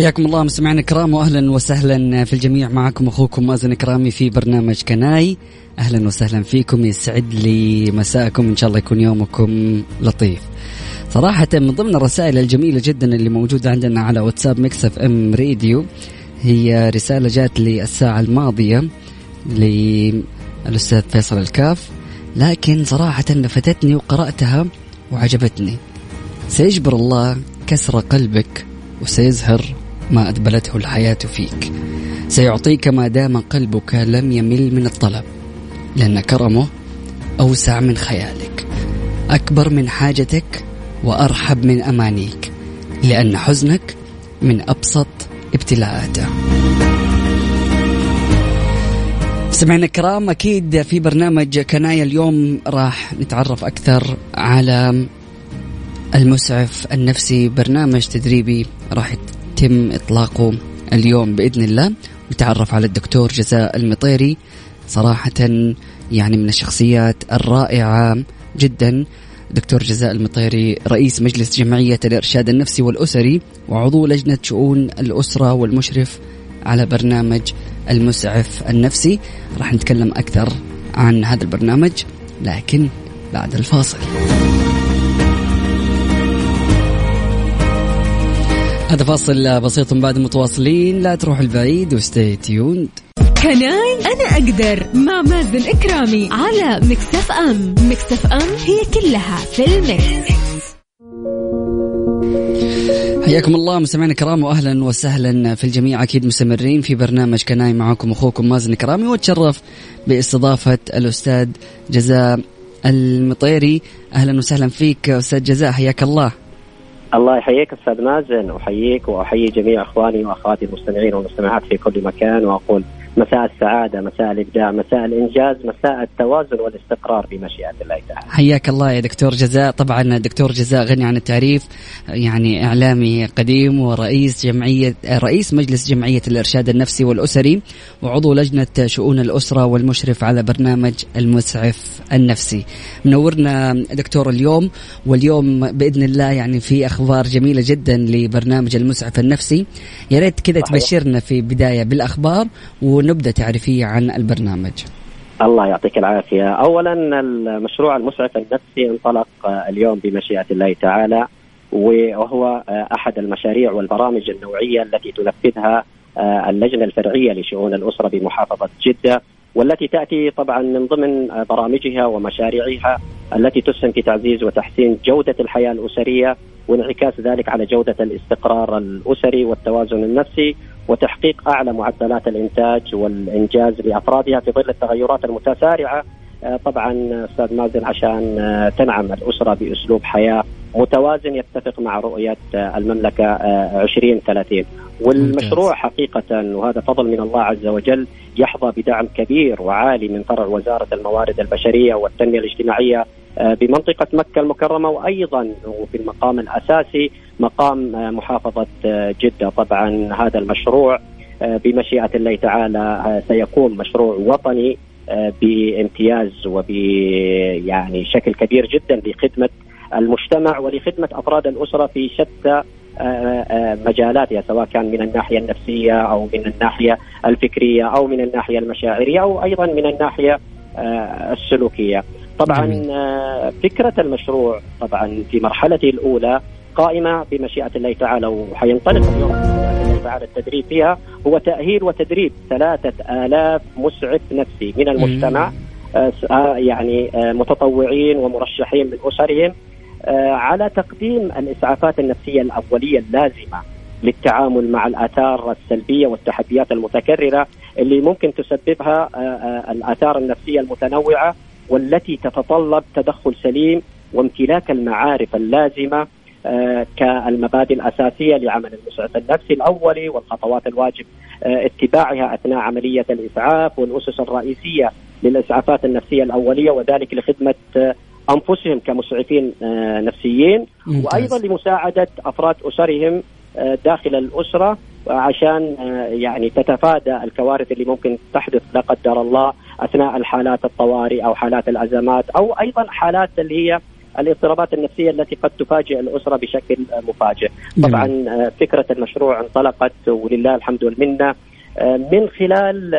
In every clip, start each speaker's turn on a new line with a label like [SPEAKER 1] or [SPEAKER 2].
[SPEAKER 1] حياكم الله مستمعينا الكرام واهلا وسهلا في الجميع. معكم أخوكم مازن كرامي في برنامج كناي. أهلا وسهلا فيكم يسعد لي مساءكم. إن شاء الله يكون يومكم لطيف. صراحة من ضمن الرسائل الجميلة جدا اللي موجودة عندنا على واتساب مكسف إم راديو هي رسالة جات لي الساعة الماضية للأستاذ فيصل الكاف. لكن صراحة لفتتني وقرأتها وعجبتني. سيجبر الله كسر قلبك وسيزهر ما أدبلته الحياة فيك. سيعطيك ما دام قلبك لم يمل من الطلب لأن كرمه أوسع من خيالك. أكبر من حاجتك وأرحب من أمانيك لأن حزنك من أبسط ابتلاءاته. سمعنا الكرام أكيد في برنامج كناية اليوم. راح نتعرف أكثر على المسعف النفسي برنامج تدريبي راح يتم إطلاقه اليوم بإذن الله. نتعرف على الدكتور جزاء المطيري صراحة يعني من الشخصيات الرائعة جدا. دكتور جزاء المطيري رئيس مجلس جمعية الإرشاد النفسي والأسري وعضو لجنة شؤون الأسرة والمشرف على برنامج المسعف النفسي. راح نتكلم أكثر عن هذا البرنامج لكن بعد الفاصل. هذا فاصل بسيط بعد متواصلين. لا تروح البعيد و stay
[SPEAKER 2] tuned Can I أنا أقدر مع مازن إكرامي على Mix FM، Mix FM هي كلها في ال mix.
[SPEAKER 1] حياكم الله مستمعينا الكرام واهلا وسهلا في الجميع. أكيد مستمرين في برنامج Can I معكم أخوكم مازن إكرامي وأتشرف باستضافة الأستاذ جزاء المطيري. أهلا وسهلا فيك أستاذ جزاء حياك الله.
[SPEAKER 3] الله يحييك أستاذ مازن أحييك وأحيي جميع إخواني وأخواتي المستمعين والمستمعات في كل مكان وأقول مساء السعادة مساء الإبداع مساء الإنجاز مساء التوازن والاستقرار بمشيئة الله تعالى.
[SPEAKER 1] حياك الله يا دكتور جزاء. طبعا دكتور جزاء غني عن التعريف يعني إعلامي قديم ورئيس جمعية رئيس مجلس جمعية الإرشاد النفسي والأسري وعضو لجنة شؤون الأسرة والمشرف على برنامج المسعف النفسي. منورنا دكتور اليوم واليوم بإذن الله يعني في أخبار جميلة جدا لبرنامج المسعف النفسي. يا ريت كذا تبشرنا في بداية بالأخبار و ونبدأ تعريفية عن البرنامج.
[SPEAKER 3] الله يعطيك العافية، اولا المشروع المسعف النفسي انطلق اليوم بمشيئة الله تعالى وهو أحد المشاريع والبرامج النوعية التي تنفذها اللجنة الفرعية لشؤون الأسرة بمحافظة جدة والتي تأتي طبعا من ضمن برامجها ومشاريعها التي تسهم في تعزيز وتحسين جودة الحياة الأسرية وانعكاس ذلك على جودة الاستقرار الأسري والتوازن النفسي وتحقيق أعلى معدلات الإنتاج والإنجاز لأفرادها في ظل التغيرات المتسارعة. آه، طبعا أستاذ مازن عشان آه، تنعم الأسرة بأسلوب حياة متوازن يتفق مع رؤية آه، المملكة 2030 والمشروع حقيقة وهذا فضل من الله عز وجل يحظى بدعم كبير وعالي من فرع وزارة الموارد البشرية والتنمية الاجتماعية بمنطقة مكة المكرمة وأيضا وفي المقام الأساسي مقام محافظة جدة طبعا هذا المشروع بمشيئة الله تعالى سيكون مشروع وطني بامتياز وب يعني شكل كبير جدا لخدمة المجتمع ولخدمة أفراد الأسرة في شتى آه، آه، مجالاتها سواء كان من الناحية النفسية أو من الناحية الفكرية أو من الناحية المشاعرية أو أيضا من الناحية آه، السلوكية. طبعا فكرة المشروع طبعا في مرحلته الأولى قائمة بمشيئه الله تعالى وحينطلق اليوم تعالى التدريب فيها هو تأهيل وتدريب ثلاثة آلاف مسعف نفسي من المجتمع آه، يعني آه، متطوعين ومرشحين من أسرهم آه، على تقديم الإسعافات النفسية الأولية اللازمة للتعامل مع الآثار السلبية والتحديات المتكررة اللي ممكن تسببها الآثار النفسية المتنوعة والتي تتطلب تدخل سليم وامتلاك المعارف اللازمة آه، كالمبادئ الأساسية لعمل المسعف النفسي الاولي والخطوات الواجب آه، اتباعها أثناء عملية الإسعاف والأسس الرئيسية للإسعافات النفسية الأولية وذلك لخدمة آه، أنفسهم كمسعفين نفسيين وأيضا لمساعدة أفراد أسرهم داخل الأسرة عشان يعني تتفادى الكوارث اللي ممكن تحدث لا قدر الله أثناء الحالات الطوارئ أو حالات الأزمات أو أيضا حالات اللي هي الاضطرابات النفسية التي قد تفاجئ الأسرة بشكل مفاجئ. طبعا فكرة المشروع انطلقت ولله الحمد والمنة من خلال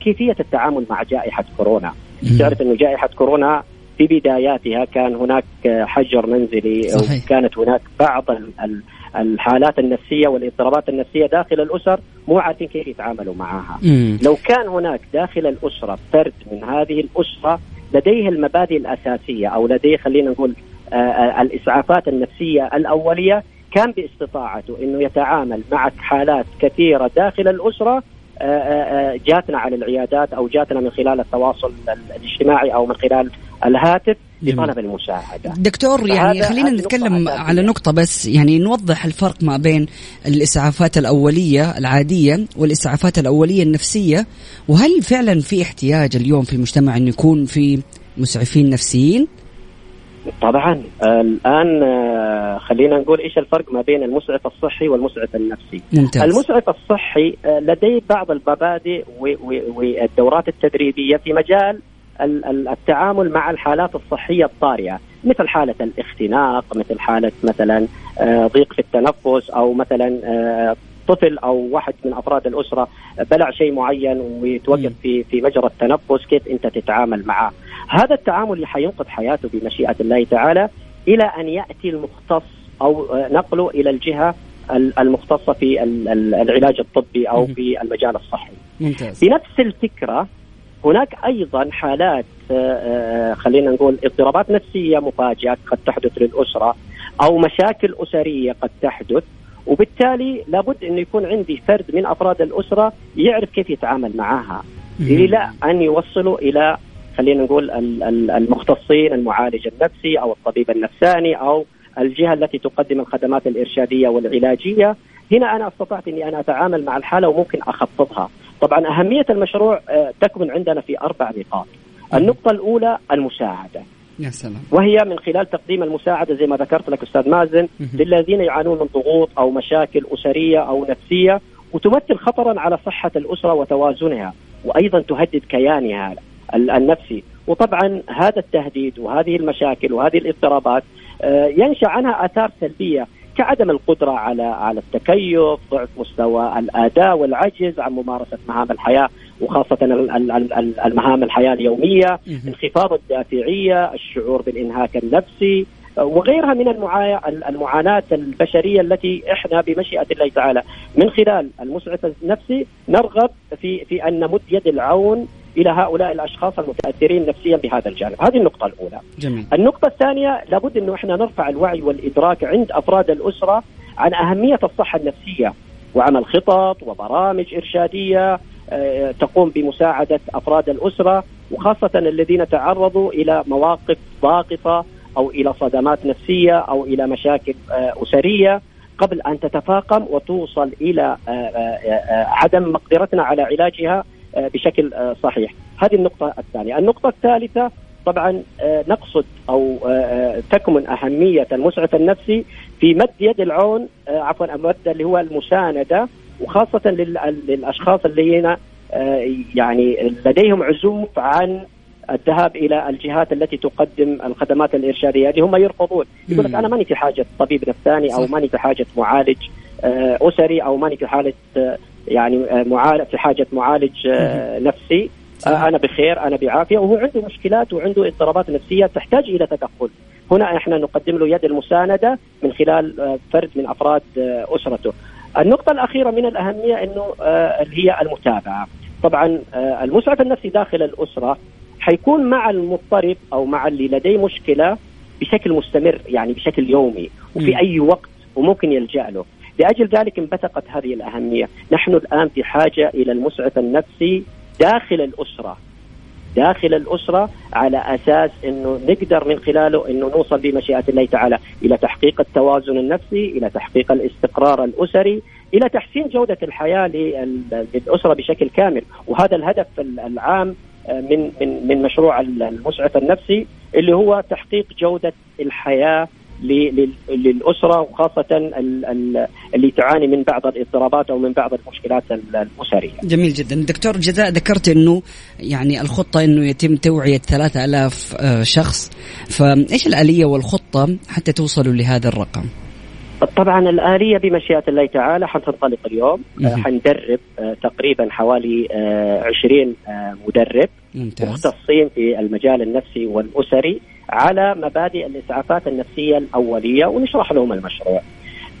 [SPEAKER 3] كيفية التعامل مع جائحة كورونا. تعرف إنه جائحة كورونا في بداياتها كان هناك حجر منزلي صحيح. وكانت هناك بعض الحالات النفسية والاضطرابات النفسية داخل الأسر مو عارفين كيف يتعاملوا معها. مم. لو كان هناك داخل الأسرة فرد من هذه الأسرة لديه المبادئ الأساسية أو لديه خلينا نقول آه، آه، الإسعافات النفسية الأولية كان باستطاعته إنه يتعامل مع حالات كثيرة داخل الأسرة آه، جاتنا على العيادات أو جاتنا من خلال التواصل الاجتماعي أو من خلال الهاتف لطلب المساعدة.
[SPEAKER 1] دكتور يعني خلينا نتكلم على نقطة بس يعني نوضح الفرق ما بين الإسعافات الأولية العادية والإسعافات الأولية النفسية وهل فعلا في احتياج اليوم في المجتمع انه يكون في مسعفين نفسيين؟
[SPEAKER 3] طبعا الآن آه، خلينا نقول إيش الفرق ما بين المسعف الصحي والمسعف النفسي ممتاز. المسعف الصحي آه، لديه بعض المبادئ والدورات التدريبية في مجال التعامل مع الحالات الصحية الطارئة مثل حالة الاختناق مثل حالة مثلا آه، ضيق في التنفس أو مثلا طفل أو واحد من أفراد الأسرة بلع شيء معين ويتوقف في في مجرى التنفس كيف أنت تتعامل معه هذا التعامل اللي حينقذ حياته بمشيئة الله تعالى إلى أن يأتي المختص أو نقله إلى الجهة المختصة في العلاج الطبي أو في المجال الصحي. ممتاز. بنفس الفكرة هناك أيضا حالات آه، آه، خلينا نقول اضطرابات نفسية مفاجئة قد تحدث للأسرة أو مشاكل أسرية قد تحدث وبالتالي لابد انه يكون عندي فرد من أفراد الأسرة يعرف كيف يتعامل معها إلى أن يوصلوا إلى خلينا نقول المختصين المعالج النفسي أو الطبيب النفساني أو الجهة التي تقدم الخدمات الإرشادية والعلاجية. هنا أنا أستطعت إني أنا أتعامل مع الحالة وممكن أخفضها. طبعا أهمية المشروع آه، تكمن عندنا في أربع نقاط. النقطة الأولى المساعدة. يا سلام. وهي من خلال تقديم المساعدة زي ما ذكرت لك أستاذ مازن للذين يعانون من ضغوط أو مشاكل أسرية أو نفسية وتمثل خطرا على صحة الأسرة وتوازنها وأيضا تهدد كيانها النفسي. وطبعا هذا التهديد وهذه المشاكل وهذه الاضطرابات آه، ينشأ عنها آثار سلبية. كعدم القدرة على على التكيف، ضعف مستوى الأداء والعجز عن ممارسة مهام الحياة وخاصة المهام الحياة اليومية، انخفاض الدافعية، الشعور بالإنهاك النفسي، وغيرها من المعاناة البشرية التي إحنا بمشيئة الله تعالى. من خلال المسعف النفسي نرغب في في أن نمد يد العون إلى هؤلاء الأشخاص المتأثرين نفسيا بهذا الجانب، هذه النقطة الأولى. جميل. النقطة الثانية لابد إنه إحنا نرفع الوعي والإدراك عند أفراد الأسرة عن أهمية الصحة النفسية وعمل خطط وبرامج إرشادية آه، تقوم بمساعدة أفراد الأسرة وخاصة الذين تعرضوا إلى مواقف ضاغطة أو إلى صدمات نفسية أو إلى مشاكل آه، أسرية قبل أن تتفاقم وتوصل إلى آه، عدم مقدرتنا على علاجها بشكل صحيح. هذه النقطة الثانية، النقطة الثالثة طبعا نقصد أو تكمن أهمية المسعف النفسي في مد يد العون عفوا المد اللي هو المساندة وخاصة للأشخاص الذين يعني لديهم عزوف عن الذهاب إلى الجهات التي تقدم الخدمات الإرشادية. هذه هم يرفضون. يقول لك أنا ماني في حاجة طبيب نفساني أو ماني في حاجة معالج آه، أسري أو ماني في حالة آه، يعني آه، معالج في حاجة معالج نفسي. أنا بخير أنا بعافية وهو عنده مشكلات وعنده اضطرابات نفسية تحتاج إلى تدخل هنا إحنا نقدم له يد المساندة من خلال فرد من أفراد أسرته. النقطة الأخيرة من الأهمية أنه اللي هي المتابعة. طبعا المسعف النفسي داخل الأسرة حيكون مع المضطرب أو مع اللي لديه مشكلة بشكل مستمر يعني بشكل يومي وفي. أي وقت وممكن يلجأ له. لأجل ذلك انبثقت هذه الأهمية. نحن الآن في حاجة إلى المسعف النفسي داخل الأسرة. داخل الأسرة على أساس إنه نقدر من خلاله إنه نوصل بمشيئة الله تعالى إلى تحقيق التوازن النفسي، إلى تحقيق الاستقرار الأسري، إلى تحسين جودة الحياة للأسرة بشكل كامل، وهذا الهدف العام من من من مشروع المسعف النفسي اللي هو تحقيق جودة الحياة للأسرة وخاصة اللي تعاني من بعض الاضطرابات أو من بعض المشكلات الأسرية.
[SPEAKER 1] جميل جدا، دكتور جزاء ذكرت إنه يعني الخطة إنه يتم توعية 3000 آه، شخص، فإيش الآلية والخطة حتى توصلوا لهذا الرقم؟
[SPEAKER 3] طبعا الآلية بمشيئة الله تعالى حتنطلق اليوم حندرب آه، تقريبا حوالي 20 آه، مدرب ممتاز. مختصين في المجال النفسي والأسري على مبادئ الإسعافات النفسية الأولية ونشرح لهم المشروع.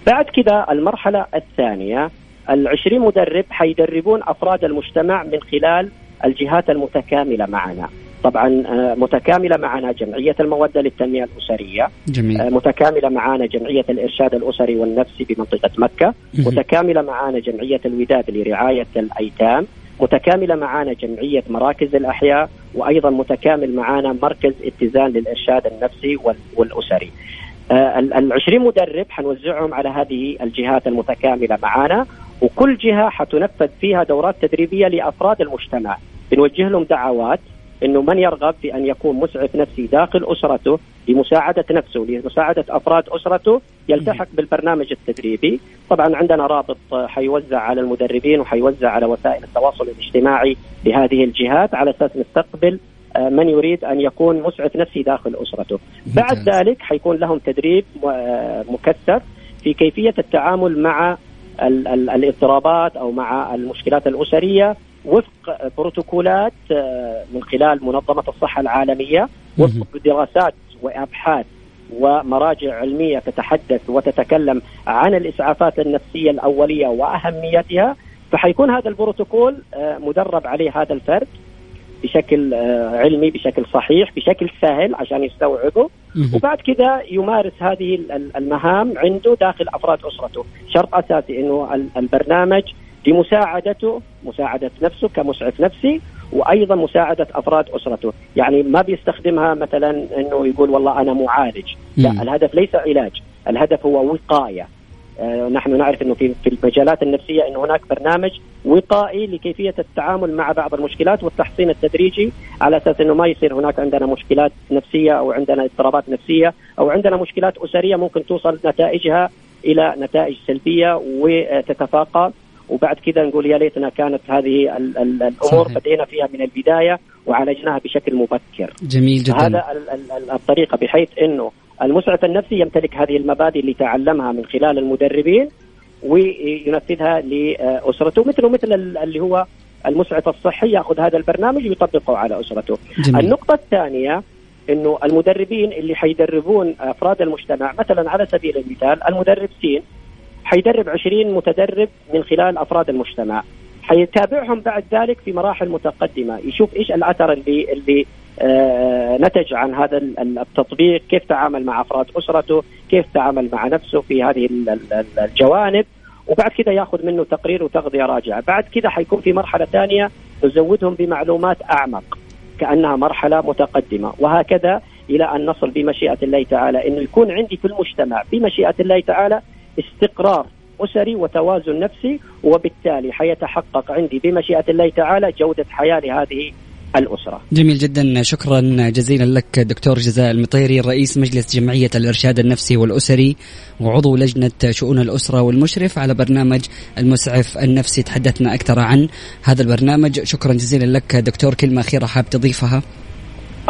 [SPEAKER 3] بعد كذا المرحلة الثانية العشرين مدرب حيدربون أفراد المجتمع من خلال الجهات المتكاملة معنا. طبعا آه، متكاملة معنا جمعية المودة للتنمية الأسرية. جميل. آه، متكاملة معنا جمعية الإرشاد الأسري والنفسي بمنطقة مكة. متكاملة معنا جمعية الوداد لرعاية الأيتام. متكاملة معنا جمعية مراكز الأحياء وأيضا متكامل معنا مركز اتزان للإرشاد النفسي والأسري. آه، ال20 مدرب حنوزعهم على هذه الجهات المتكاملة معنا وكل جهة حتنفذ فيها دورات تدريبية لأفراد المجتمع بنوجه لهم دعوات إنه من يرغب في أن يكون مسعف نفسي داخل أسرته لمساعدة نفسه لمساعدة أفراد أسرته يلتحق بالبرنامج التدريبي، طبعا عندنا رابط حيوزع على المدربين وحيوزع على وسائل التواصل الاجتماعي لهذه الجهات على أساس نستقبل آه، من يريد أن يكون مسعف نفسي داخل أسرته. بعد ذلك حيكون لهم تدريب آه، مكثف في كيفية التعامل مع الاضطرابات أو مع المشكلات الأسرية وفق بروتوكولات آه، من خلال منظمة الصحة العالمية وفق دراسات وأبحاث ومراجع علمية تتحدث وتتكلم عن الإسعافات النفسية الأولية وأهميتها فحيكون هذا البروتوكول آه، مدرب عليه هذا الفرد بشكل آه، علمي بشكل صحيح بشكل سهل عشان يستوعبه. وبعد كذا يمارس هذه المهام عنده داخل أفراد أسرته. شرط أساسي إنه البرنامج لمساعدته مساعدة نفسه كمسعف نفسي وأيضا مساعدة أفراد أسرته. يعني ما بيستخدمها مثلا أنه يقول والله أنا معالج. لا الهدف ليس علاج. الهدف هو وقاية. آه نحن نعرف إنه في في المجالات النفسية إنه هناك برنامج وقائي لكيفية التعامل مع بعض المشكلات والتحصين التدريجي على أساس إنه ما يصير هناك عندنا مشكلات نفسية أو عندنا اضطرابات نفسية أو عندنا مشكلات أسرية ممكن توصل نتائجها إلى نتائج سلبية وتتفاقم وبعد كذا نقول يا ليتنا كانت هذه ال ال الأمور صحيح. بدينا فيها من البداية وعالجناها بشكل مبكر.
[SPEAKER 1] جميل جدا.
[SPEAKER 3] هذا الطريقة بحيث إنه المسعف النفسي يمتلك هذه المبادئ اللي تعلمها من خلال المدربين وينفذها لأسرته مثله مثل اللي هو المسعف الصحي يأخذ هذا البرنامج ويطبقه على أسرته. جميل. النقطة الثانية إنه المدربين اللي حيدربون أفراد المجتمع مثلا على سبيل المثال المدرب سين حيدرب 20 متدرب من خلال أفراد المجتمع. حيتابعهم بعد ذلك في مراحل متقدمة. يشوف إيش الأثر اللي اللي آه نتج عن هذا التطبيق كيف تعامل مع أفراد أسرته كيف تعامل مع نفسه في هذه الجوانب وبعد كذا يأخذ منه تقرير وتغذية راجعة. بعد كذا حيكون في مرحلة ثانية نزودهم بمعلومات أعمق كأنها مرحلة متقدمة. وهكذا إلى أن نصل بمشيئة الله تعالى إنه يكون عندي في المجتمع بمشيئة الله تعالى استقرار أسري وتوازن نفسي وبالتالي حيتحقق عندي بمشيئة الله تعالى جودة حياة لهذه الأسرة.
[SPEAKER 1] جميل جدا. شكرا جزيلا لك دكتور جزاء المطيري رئيس مجلس جمعية الإرشاد النفسي والأسري وعضو لجنة شؤون الأسرة والمشرف على برنامج المسعف النفسي. تحدثنا أكثر عن هذا البرنامج. شكرا جزيلا لك دكتور. كلمة أخيرة حاب تضيفها؟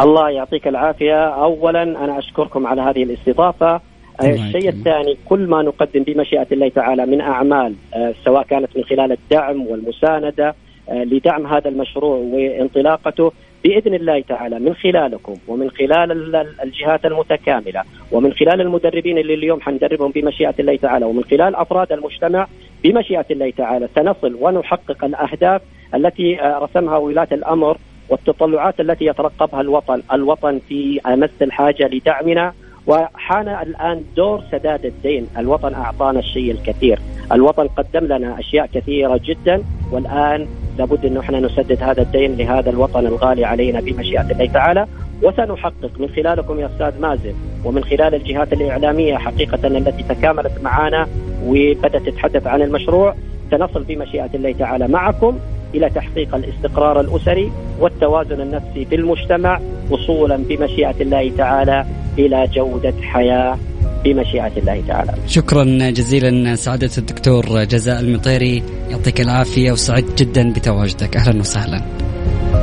[SPEAKER 3] الله يعطيك العافية. أولا أنا أشكركم على هذه الاستضافة. الشيء الثاني كل ما نقدم بمشيئة الله تعالى من أعمال آه، سواء كانت من خلال الدعم والمساندة آه، لدعم هذا المشروع وانطلاقته بإذن الله تعالى من خلالكم ومن خلال الجهات المتكاملة ومن خلال المدربين اللي اليوم حندربهم بمشيئة الله تعالى ومن خلال أفراد المجتمع بمشيئة الله تعالى سنصل ونحقق الأهداف التي آه، رسمها ولاة الأمر والتطلعات التي يترقبها الوطن، الوطن في امس الحاجة لدعمنا وحان الآن دور سداد الدين، الوطن أعطانا الشيء الكثير، الوطن قدم لنا أشياء كثيرة جدا والآن لابد انه إحنا نسدد هذا الدين لهذا الوطن الغالي علينا بمشيئة الله تعالى. وسنحقق. من خلالكم يا أستاذ مازن ومن خلال الجهات الإعلامية حقيقة التي تكاملت معنا وبدأت تتحدث عن المشروع سنصل بمشيئة الله تعالى معكم إلى تحقيق الاستقرار الأسري والتوازن النفسي في المجتمع وصولا بمشيئة الله تعالى إلى جودة حياة بمشيئة الله تعالى.
[SPEAKER 1] شكرا جزيلا سعادة الدكتور جزاء المطيري يعطيك العافية وسعدت جدا بتواجدك أهلا وسهلا.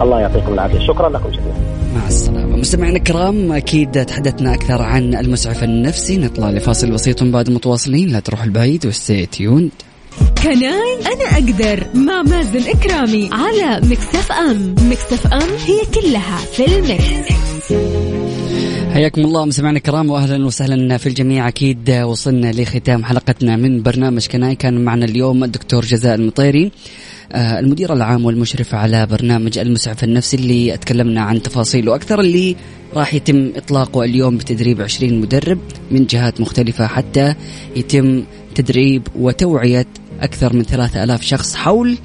[SPEAKER 3] الله يعطيكم العافية شكرا لكم جميعا.
[SPEAKER 1] مع السلامة مستمعينا الكرام أكيد تحدثنا أكثر عن المسعف النفسي نطلع لفاصل بسيط بعد متواصلين لا تروح البعيد و stay
[SPEAKER 2] tuned Can I أنا أقدر مع مازن إكرامي على Mix FM، Mix FM هي كلها في ال mix.
[SPEAKER 1] حياكم الله مستمعينا الكرام واهلا وسهلا في الجميع. أكيد وصلنا لختام حلقتنا من برنامج كناي. كان معنا اليوم الدكتور جزاء المطيري آه، المدير العام والمشرف على برنامج المسعف النفسي اللي اتكلمنا عن تفاصيله أكثر اللي راح يتم إطلاقه اليوم بتدريب 20 مدرب من جهات مختلفة حتى يتم تدريب وتوعية أكثر من 3000 شخص حول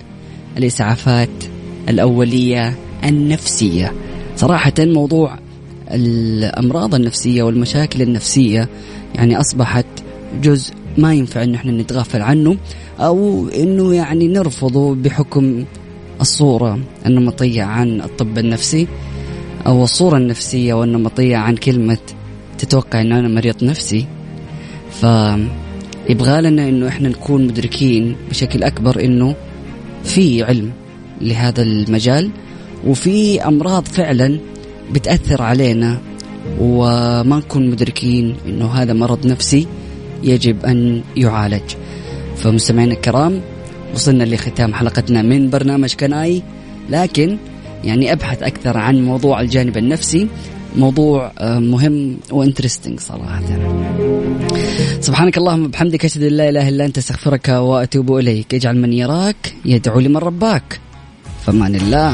[SPEAKER 1] الإسعافات الأولية النفسية. صراحة موضوع الأمراض النفسية والمشاكل النفسية. يعني أصبحت جزء ما ينفع انه إحنا نتغافل عنه أو إنه يعني نرفضه بحكم الصورة النمطيه عن الطب النفسي أو الصورة النفسية والنمطيه عن كلمة تتوقع إنه أنا مريض نفسي. ف يبغى لنا إنه إحنا نكون مدركين بشكل أكبر إنه في علم لهذا المجال وفي أمراض فعلا بتأثر علينا وما نكون مدركين إنه هذا مرض نفسي يجب أن يعالج. فمستمعينا الكرام وصلنا لختام حلقتنا من برنامج كناي. لكن يعني أبحث أكثر عن موضوع الجانب النفسي موضوع آه، مهم وانترستنج صراحة. سبحانك اللهم بحمدك أشهد أن لا إله إلا أنت أستغفرك وأتوب إليك. اجعل من يراك يدعو لمن رباك. فمان الله.